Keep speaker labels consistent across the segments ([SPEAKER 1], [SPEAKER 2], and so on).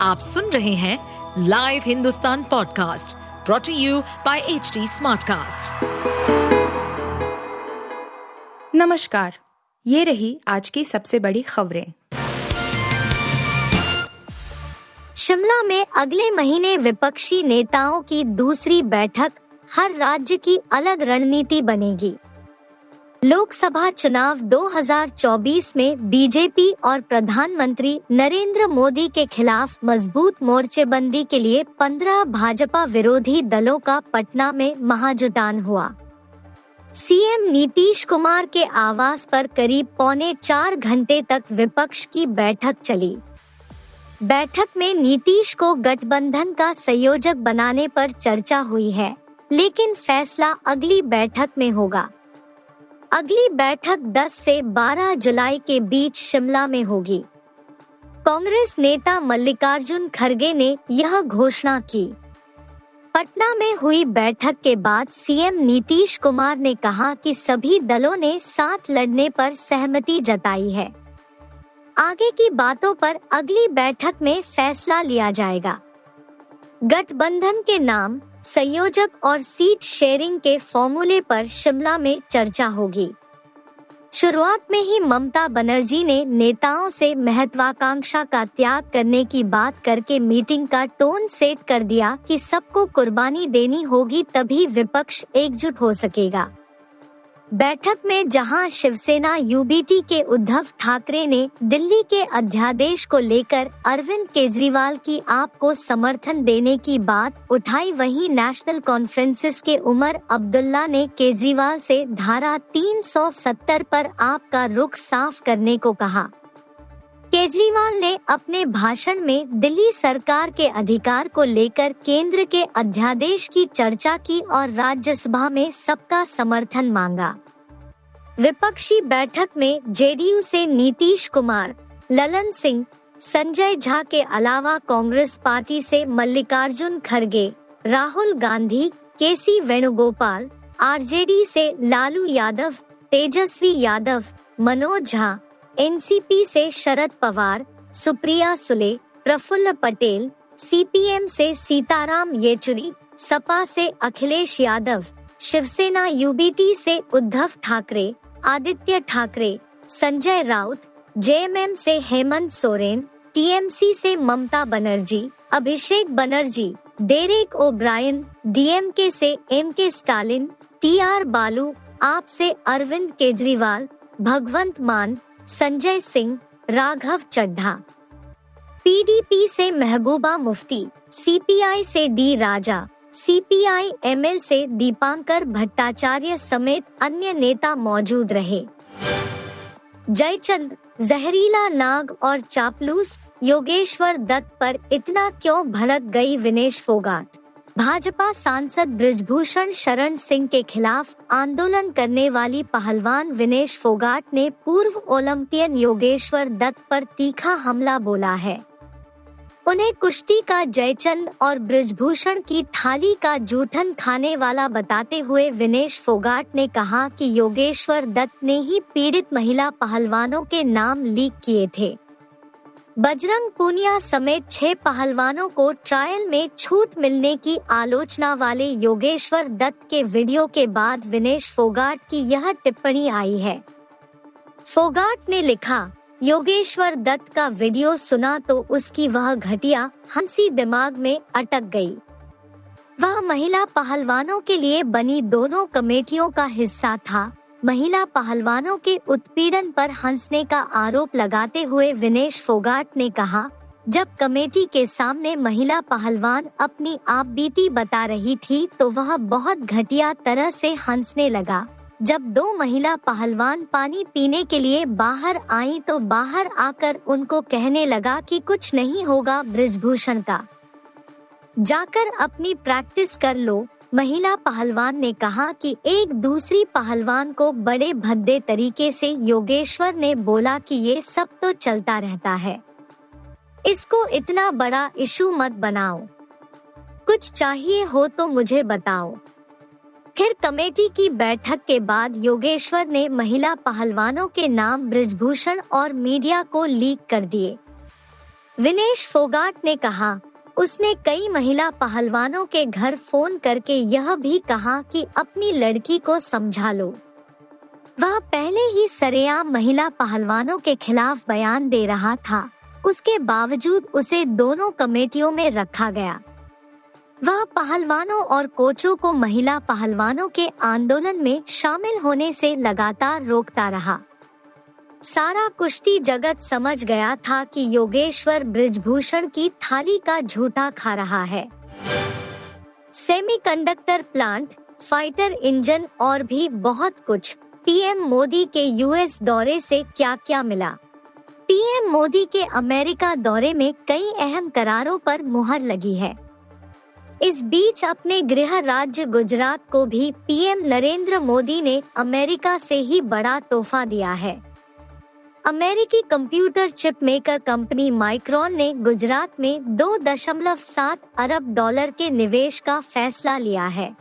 [SPEAKER 1] आप सुन रहे हैं live Hindustan podcast brought to you by H Smartcast.
[SPEAKER 2] नमस्कार ये रही आज की सबसे बड़ी खबरें
[SPEAKER 3] शिमला में अगले महीने विपक्षी नेताओं की दूसरी बैठक हर राज्य की अलग रणनीति बनेगी लोकसभा चुनाव 2024 में बीजेपी और प्रधानमंत्री नरेंद्र मोदी के खिलाफ मज़बूत मोर्चेबंदी के लिए 15 भाजपा विरोधी दलों का पटना में महाजुटान हुआ। सीएम नीतीश कुमार के आवास पर करीब पौने चार घंटे तक विपक्ष की बैठक चली। बैठक में नीतीश को गठबंधन का संयोजक बनाने पर चर्चा हुई है, लेकिन फैसला अगली बैठक में होगा। अगली बैठक 10 से 12 जुलाई के बीच शिमला में होगी। कांग्रेस नेता मल्लिकार्जुन खड़गे ने यह घोषणा की। पटना में हुई बैठक के बाद सीएम नीतीश कुमार ने कहा कि सभी दलों ने साथ लड़ने पर सहमति जताई है। आगे की बातों पर अगली बैठक में फैसला लिया जाएगा। गठबंधन के नाम संयोजक और सीट शेयरिंग के फॉर्मूले पर शिमला में चर्चा होगी। शुरुआत में ही ममता बनर्जी ने नेताओं से महत्वाकांक्षा का त्याग करने की बात करके मीटिंग का टोन सेट कर दिया कि सबको कुर्बानी देनी होगी तभी विपक्ष एकजुट हो सकेगा। बैठक में जहाँ शिवसेना यूबीटी के उद्धव ठाकरे ने दिल्ली के अध्यादेश को लेकर अरविंद केजरीवाल की आपको समर्थन देने की बात उठाई, वहीं नेशनल कॉन्फ्रेंसिस के उमर अब्दुल्ला ने केजरीवाल से धारा 370 पर आपका रुख साफ़ करने को कहा। केजरीवाल ने अपने भाषण में दिल्ली सरकार के अधिकार को लेकर केंद्र के अध्यादेश की चर्चा की और राज्यसभा में सबका समर्थन मांगा। विपक्षी बैठक में जेडीयू से नीतीश कुमार, ललन सिंह, संजय झा के अलावा कांग्रेस पार्टी से मल्लिकार्जुन खड़गे, राहुल गांधी के सी वेणुगोपाल, आरजेडी से लालू यादव, तेजस्वी यादव, मनोज झा एनसीपी से शरद पवार, सुप्रिया सुले, प्रफुल्ल पटेल सीपीएम से सीताराम येचुरी, सपा से अखिलेश यादव, शिवसेना यूबीटी से उद्धव ठाकरे, आदित्य ठाकरे, संजय राउत जेएमएम से हेमंत सोरेन टीएमसी से Mamata Banerjee, Abhishek Banerjee Derek O'Brien DMK से M K Stalin T R Baalu, AAP से अरविंद केजरीवाल, भगवंत मान संजय सिंह, राघव चड्ढा। पीडीपी से महबूबा मुफ्ती सीपीआई से डी राजा सीपीआई एमएल से दीपांकर भट्टाचार्य समेत अन्य नेता मौजूद रहे। जयचंद, जहरीला नाग और चापलूस, योगेश्वर दत्त पर इतना क्यों भड़क गई विनेश फोगाट? भाजपा सांसद ब्रिजभूषण शरण सिंह के खिलाफ आंदोलन करने वाली पहलवान विनेश फोगाट ने पूर्व ओलंपियन योगेश्वर दत्त पर तीखा हमला बोला है। उन्हें कुश्ती का जयचंद और ब्रिजभूषण की थाली का जूठन खाने वाला बताते हुए विनेश फोगाट ने कहा कि योगेश्वर दत्त ने ही पीड़ित महिला पहलवानों के नाम लीक किए थे। बजरंग पूनिया समेत छह पहलवानों को ट्रायल में छूट मिलने की आलोचना वाले योगेश्वर दत्त के वीडियो के बाद विनेश फोगाट की यह टिप्पणी आई है फोगाट ने लिखा, योगेश्वर दत्त का वीडियो सुना तो उसकी वह घटिया, हँसी दिमाग में अटक गई। वह महिला पहलवानों के लिए बनी दोनों कमेटियों का हिस्सा था महिला पहलवानों के उत्पीड़न पर हंसने का आरोप लगाते हुए विनेश फोगाट ने कहा, जब कमेटी के सामने महिला पहलवान अपनी आप बीती बता रही थी तो वह बहुत घटिया तरह से हंसने लगा। जब दो महिला पहलवान पानी पीने के लिए बाहर आई तो बाहर आकर उनको कहने लगा कि कुछ नहीं होगा ब्रिजभूषण का। जाकर अपनी प्रैक्टिस कर लो। महिला पहलवान ने कहा कि एक दूसरी पहलवान को बड़े भद्दे तरीके से योगेश्वर ने बोला कि ये सब तो चलता रहता है। इसको इतना बड़ा इशू मत बनाओ। कुछ चाहिए हो तो मुझे बताओ। फिर कमेटी की बैठक के बाद योगेश्वर ने महिला पहलवानों के नाम, ब्रिजभूषण और मीडिया को लीक कर दिए। विनेश फोगाट ने कहा उसने कई महिला पहलवानों के घर फ़ोन करके यह भी कहा कि अपनी लड़की को समझा लो। वह पहले ही सरेआम महिला पहलवानों के खिलाफ बयान दे रहा था। उसके बावजूद उसे दोनों कमेटियों में रखा गया। वह पहलवानों और कोचों को महिला पहलवानों के आंदोलन में शामिल होने से लगातार रोकता रहा। सारा कुश्ती जगत समझ गया था कि योगेश्वर ब्रिजभूषण की थाली का झूठा खा रहा है। सेमीकंडक्टर प्लांट, फाइटर इंजन और भी बहुत कुछ पीएम मोदी के यूएस दौरे से क्या क्या मिला। पीएम मोदी के अमेरिका दौरे में कई अहम करारों पर मुहर लगी है। इस बीच अपने गृह राज्य गुजरात को भी पीएम नरेंद्र मोदी ने अमेरिका से ही बड़ा तोहफा दिया है। अमेरिकी computer chip maker company Micron ने गुजरात में दो दशमलव सात अरब डॉलर के निवेश का फैसला लिया है।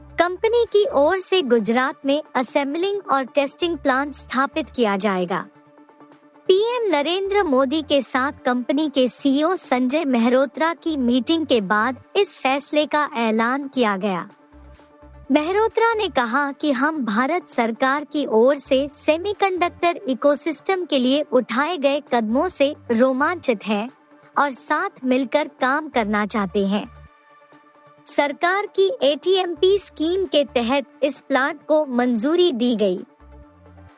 [SPEAKER 3] कंपनी की ओर से गुजरात में असेंबलिंग और टेस्टिंग प्लांट स्थापित किया जाएगा। पीएम नरेंद्र मोदी के साथ कंपनी के सीईओ संजय मेहरोत्रा की मीटिंग के बाद इस फैसले का ऐलान किया गया। मेहरोत्रा ने कहा कि हम भारत सरकार की ओर से सेमीकंडक्टर इकोसिस्टम के लिए उठाए गए कदमों से रोमांचित हैं और साथ मिलकर काम करना चाहते हैं सरकार की एटीएमपी स्कीम के तहत इस प्लांट को मंजूरी दी गई।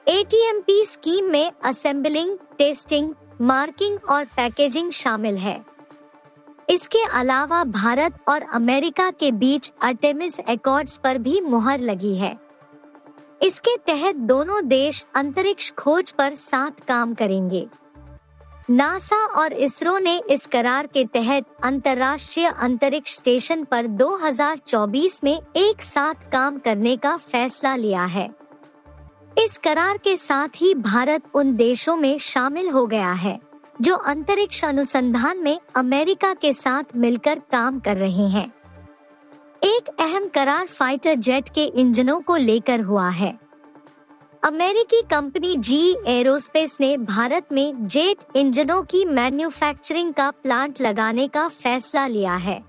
[SPEAKER 3] एटीएमपी स्कीम में असेंबलिंग टेस्टिंग मार्किंग और पैकेजिंग शामिल है इसके अलावा भारत और अमेरिका के बीच अर्टेमिस एकॉर्ड्स पर भी मुहर लगी है। इसके तहत दोनों देश अंतरिक्ष खोज पर साथ काम करेंगे। नासा और इसरो ने इस करार के तहत अंतर्राष्ट्रीय अंतरिक्ष स्टेशन पर 2024 में एक साथ काम करने का फैसला लिया है। इस करार के साथ ही भारत उन देशों में शामिल हो गया है। जो अंतरिक्ष अनुसंधान में अमेरिका के साथ मिलकर काम कर रहे हैं। एक अहम करार फाइटर जेट के इंजनों को लेकर हुआ है। अमेरिकी कंपनी जी एरोस्पेस ने भारत में जेट इंजनों की मैन्युफैक्चरिंग का प्लांट लगाने का फैसला लिया है।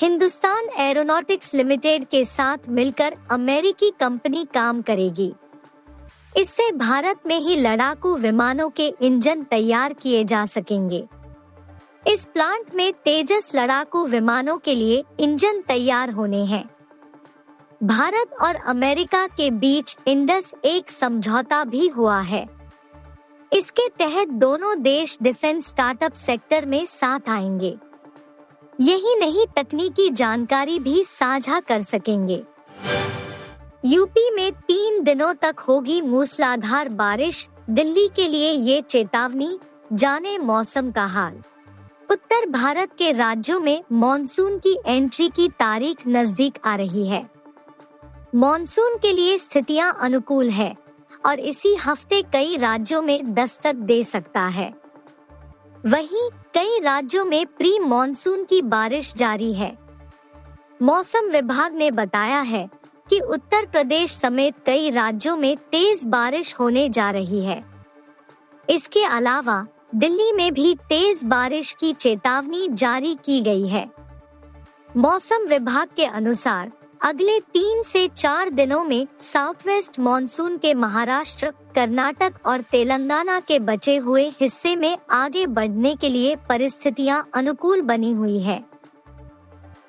[SPEAKER 3] हिंदुस्तान एरोनॉटिक्स लिमिटेड के साथ मिलकर अमेरिकी कंपनी काम करेगी। इससे भारत में ही लड़ाकू विमानों के इंजन तैयार किए जा सकेंगे। इस प्लांट में तेजस लड़ाकू विमानों के लिए इंजन तैयार होने हैं। भारत और अमेरिका के बीच इंडस एक समझौता भी हुआ है। इसके तहत दोनों देश डिफेंस स्टार्टअप सेक्टर में साथ आएँगे। यही नहीं, तकनीकी जानकारी भी साझा कर सकेंगे। यूपी में तीन दिनों तक होगी मूसलाधार बारिश। दिल्ली के लिए ये चेतावनी, जाने मौसम का हाल। उत्तर भारत के राज्यों में मॉनसून की एंट्री की तारीख नज़दीक आ रही है। मॉनसून के लिए स्थितियाँ अनुकूल है और इसी हफ़्ते कई राज्यों में दस्तक दे सकता है। वहीं कई राज्यों में प्री मॉनसून की बारिश जारी है। मौसम विभाग ने बताया है कि उत्तर प्रदेश समेत कई राज्यों में तेज बारिश होने जा रही है। इसके अलावा दिल्ली में भी तेज बारिश की चेतावनी जारी की गई है। मौसम विभाग के अनुसार अगले तीन से चार दिनों में साउथ वेस्ट मानसून के महाराष्ट्र कर्नाटक और तेलंगाना के बचे हुए हिस्से में आगे बढ़ने के लिए परिस्थितियाँ अनुकूल बनी हुई है।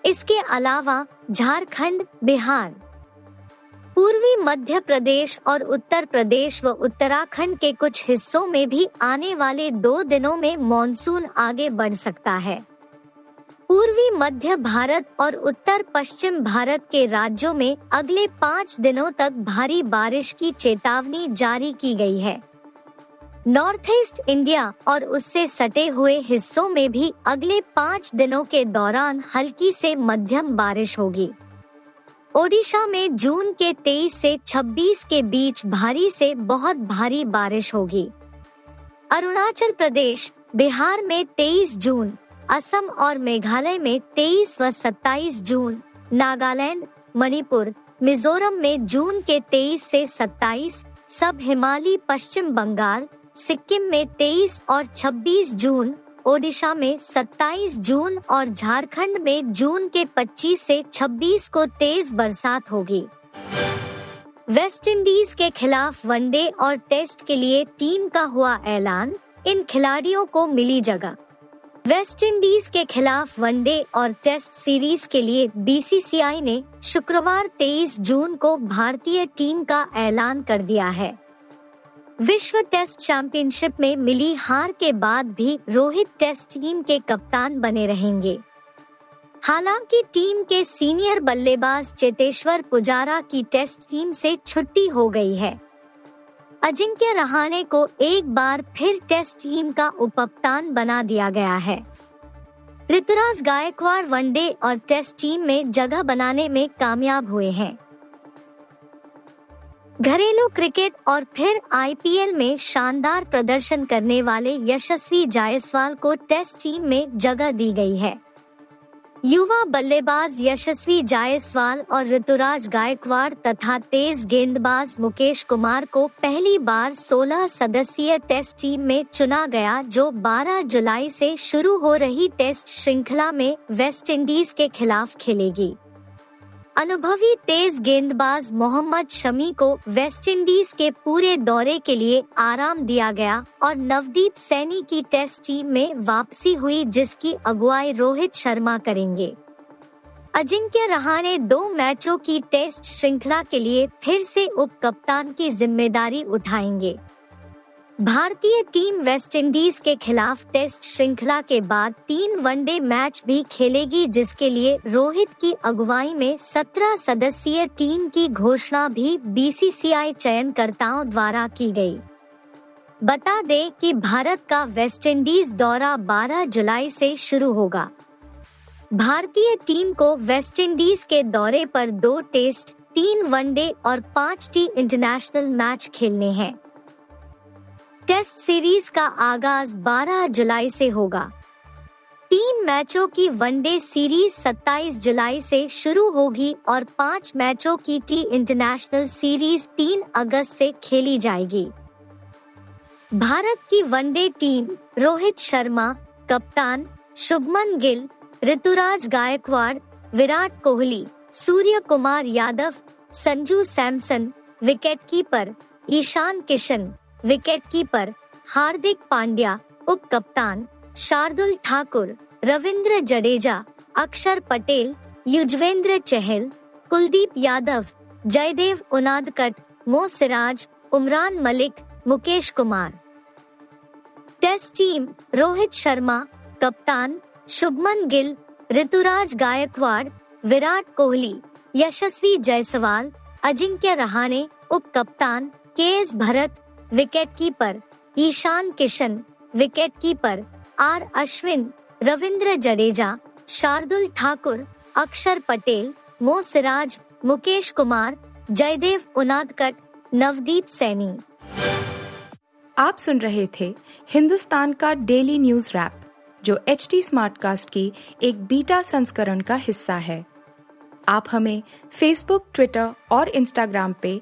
[SPEAKER 3] इसके अलावा झारखंड, बिहार पूर्वी मध्य प्रदेश और उत्तर प्रदेश व उत्तराखंड के कुछ हिस्सों में भी आने वाले दो दिनों में मॉनसून आगे बढ़ सकता है। पूर्वी मध्य भारत और उत्तर पश्चिम भारत के राज्यों में अगले पाँच दिनों तक भारी बारिश की चेतावनी जारी की गई है। नॉर्थ ईस्ट इंडिया और उससे सटे हुए हिस्सों में भी अगले पाँच दिनों के दौरान हल्की से मध्यम बारिश होगी। ओडिशा में जून के 23 से 26 के बीच भारी से बहुत भारी बारिश होगी। अरुणाचल प्रदेश, बिहार में 23 जून, असम और मेघालय में 23 व 27 जून, नागालैंड, मणिपुर, मिजोरम में जून के 23 से 27 सब हिमालय पश्चिम बंगाल, सिक्किम में 23 और 26 जून ओडिशा में 27 जून और झारखंड में जून के 25 से 26 को तेज बरसात होगी। वेस्ट इंडीज के खिलाफ वनडे और टेस्ट के लिए टीम का हुआ ऐलान। इन खिलाड़ियों को मिली जगह। वेस्ट इंडीज के खिलाफ वनडे और टेस्ट सीरीज़ के लिए बीसीसीआई ने शुक्रवार 23 जून को भारतीय टीम का ऐलान कर दिया है। विश्व टेस्ट चैंपियनशिप में मिली हार के बाद भी रोहित टेस्ट टीम के कप्तान बने रहेंगे। हालाँकि टीम के सीनियर बल्लेबाज चेतेश्वर पुजारा की टेस्ट टीम से छुट्टी हो गई है। अजिंक्य रहाणे को एक बार फिर टेस्ट टीम का उपकप्तान बना दिया गया है। ऋतुराज गायकवाड़ वनडे और टेस्ट टीम में जगह बनाने में कामयाब हुए हैं। घरेलू क्रिकेट और फिर आईपीएल में शानदार प्रदर्शन करने वाले यशस्वी जायसवाल को टेस्ट टीम में जगह दी गई है। युवा बल्लेबाज यशस्वी जायसवाल और ऋतुराज गायकवाड़ तथा तेज गेंदबाज मुकेश कुमार को पहली बार 16 सदस्यीय टेस्ट टीम में चुना गया, जो 12 जुलाई से शुरू हो रही टेस्ट श्रृंखला में वेस्ट इंडीज के खिलाफ खेलेगी। अनुभवी तेज गेंदबाज मोहम्मद शमी को वेस्टइंडीज के पूरे दौरे के लिए आराम दिया गया और नवदीप सैनी की टेस्ट टीम में वापसी हुई, जिसकी अगुवाई रोहित शर्मा करेंगे। अजिंक्य रहाणे दो मैचों की टेस्ट श्रृंखला के लिए फिर से उप कप्तान की ज़िम्मेदारी उठाएँगे। भारतीय टीम वेस्टइंडीज के खिलाफ टेस्ट श्रृंखला के बाद तीन वनडे मैच भी खेलेगी, जिसके लिए रोहित की अगुवाई में 17 सदस्यीय टीम की घोषणा भी बीसीसीआई चयनकर्ताओं द्वारा की गई। बता दें कि भारत का वेस्टइंडीज दौरा 12 जुलाई से शुरू होगा भारतीय टीम को वेस्टइंडीज के दौरे पर दो टेस्ट, तीन वनडे और पाँच टी इंटरनेशनल मैच खेलने हैं टेस्ट सीरीज़ का आगाज़ 12 जुलाई से होगा। तीन मैचों की वनडे सीरीज़ 27 जुलाई से शुरू होगी और पाँच मैचों की टी इंटरनेशनल सीरीज़ 3 अगस्त से खेली जाएगी। भारत की वनडे टीम रोहित शर्मा, कप्तान Shubman Gill, Ruturaj Gaikwad, Virat Kohli, Suryakumar Yadav, Sanju Samson wicket keeper Ishan Kishan wicket keeper Hardik Pandya उप कप्तान शार्दुल ठाकुर, रविंद्र जडेजा, अक्षर पटेल, युजवेंद्र चहल, कुलदीप यादव, जयदेव उनादकट मो सिराज उमरान मलिक, मुकेश कुमार। टेस्ट टीम रोहित शर्मा, कप्तान शुभमन गिल, ऋतुराज गायकवाड़, विराट कोहली, यशस्वी जायसवाल, अजिंक्य रहाणे उप कप्तान K S Bharat wicket keeper Ishan Kishan wicket keeper R Ashwin Ravindra Jadeja Shardul Thakur Axar Patel मो सिराज मुकेश कुमार जयदेव उनादकट नवदीप सैनी
[SPEAKER 2] आप सुन रहे थे हिंदुस्तान का डेली न्यूज़ रैप जो एच टी स्मार्टकास्ट की एक बीटा संस्करण का हिस्सा है। आप हमें फेसबुक ट्विटर और इंस्टाग्राम पे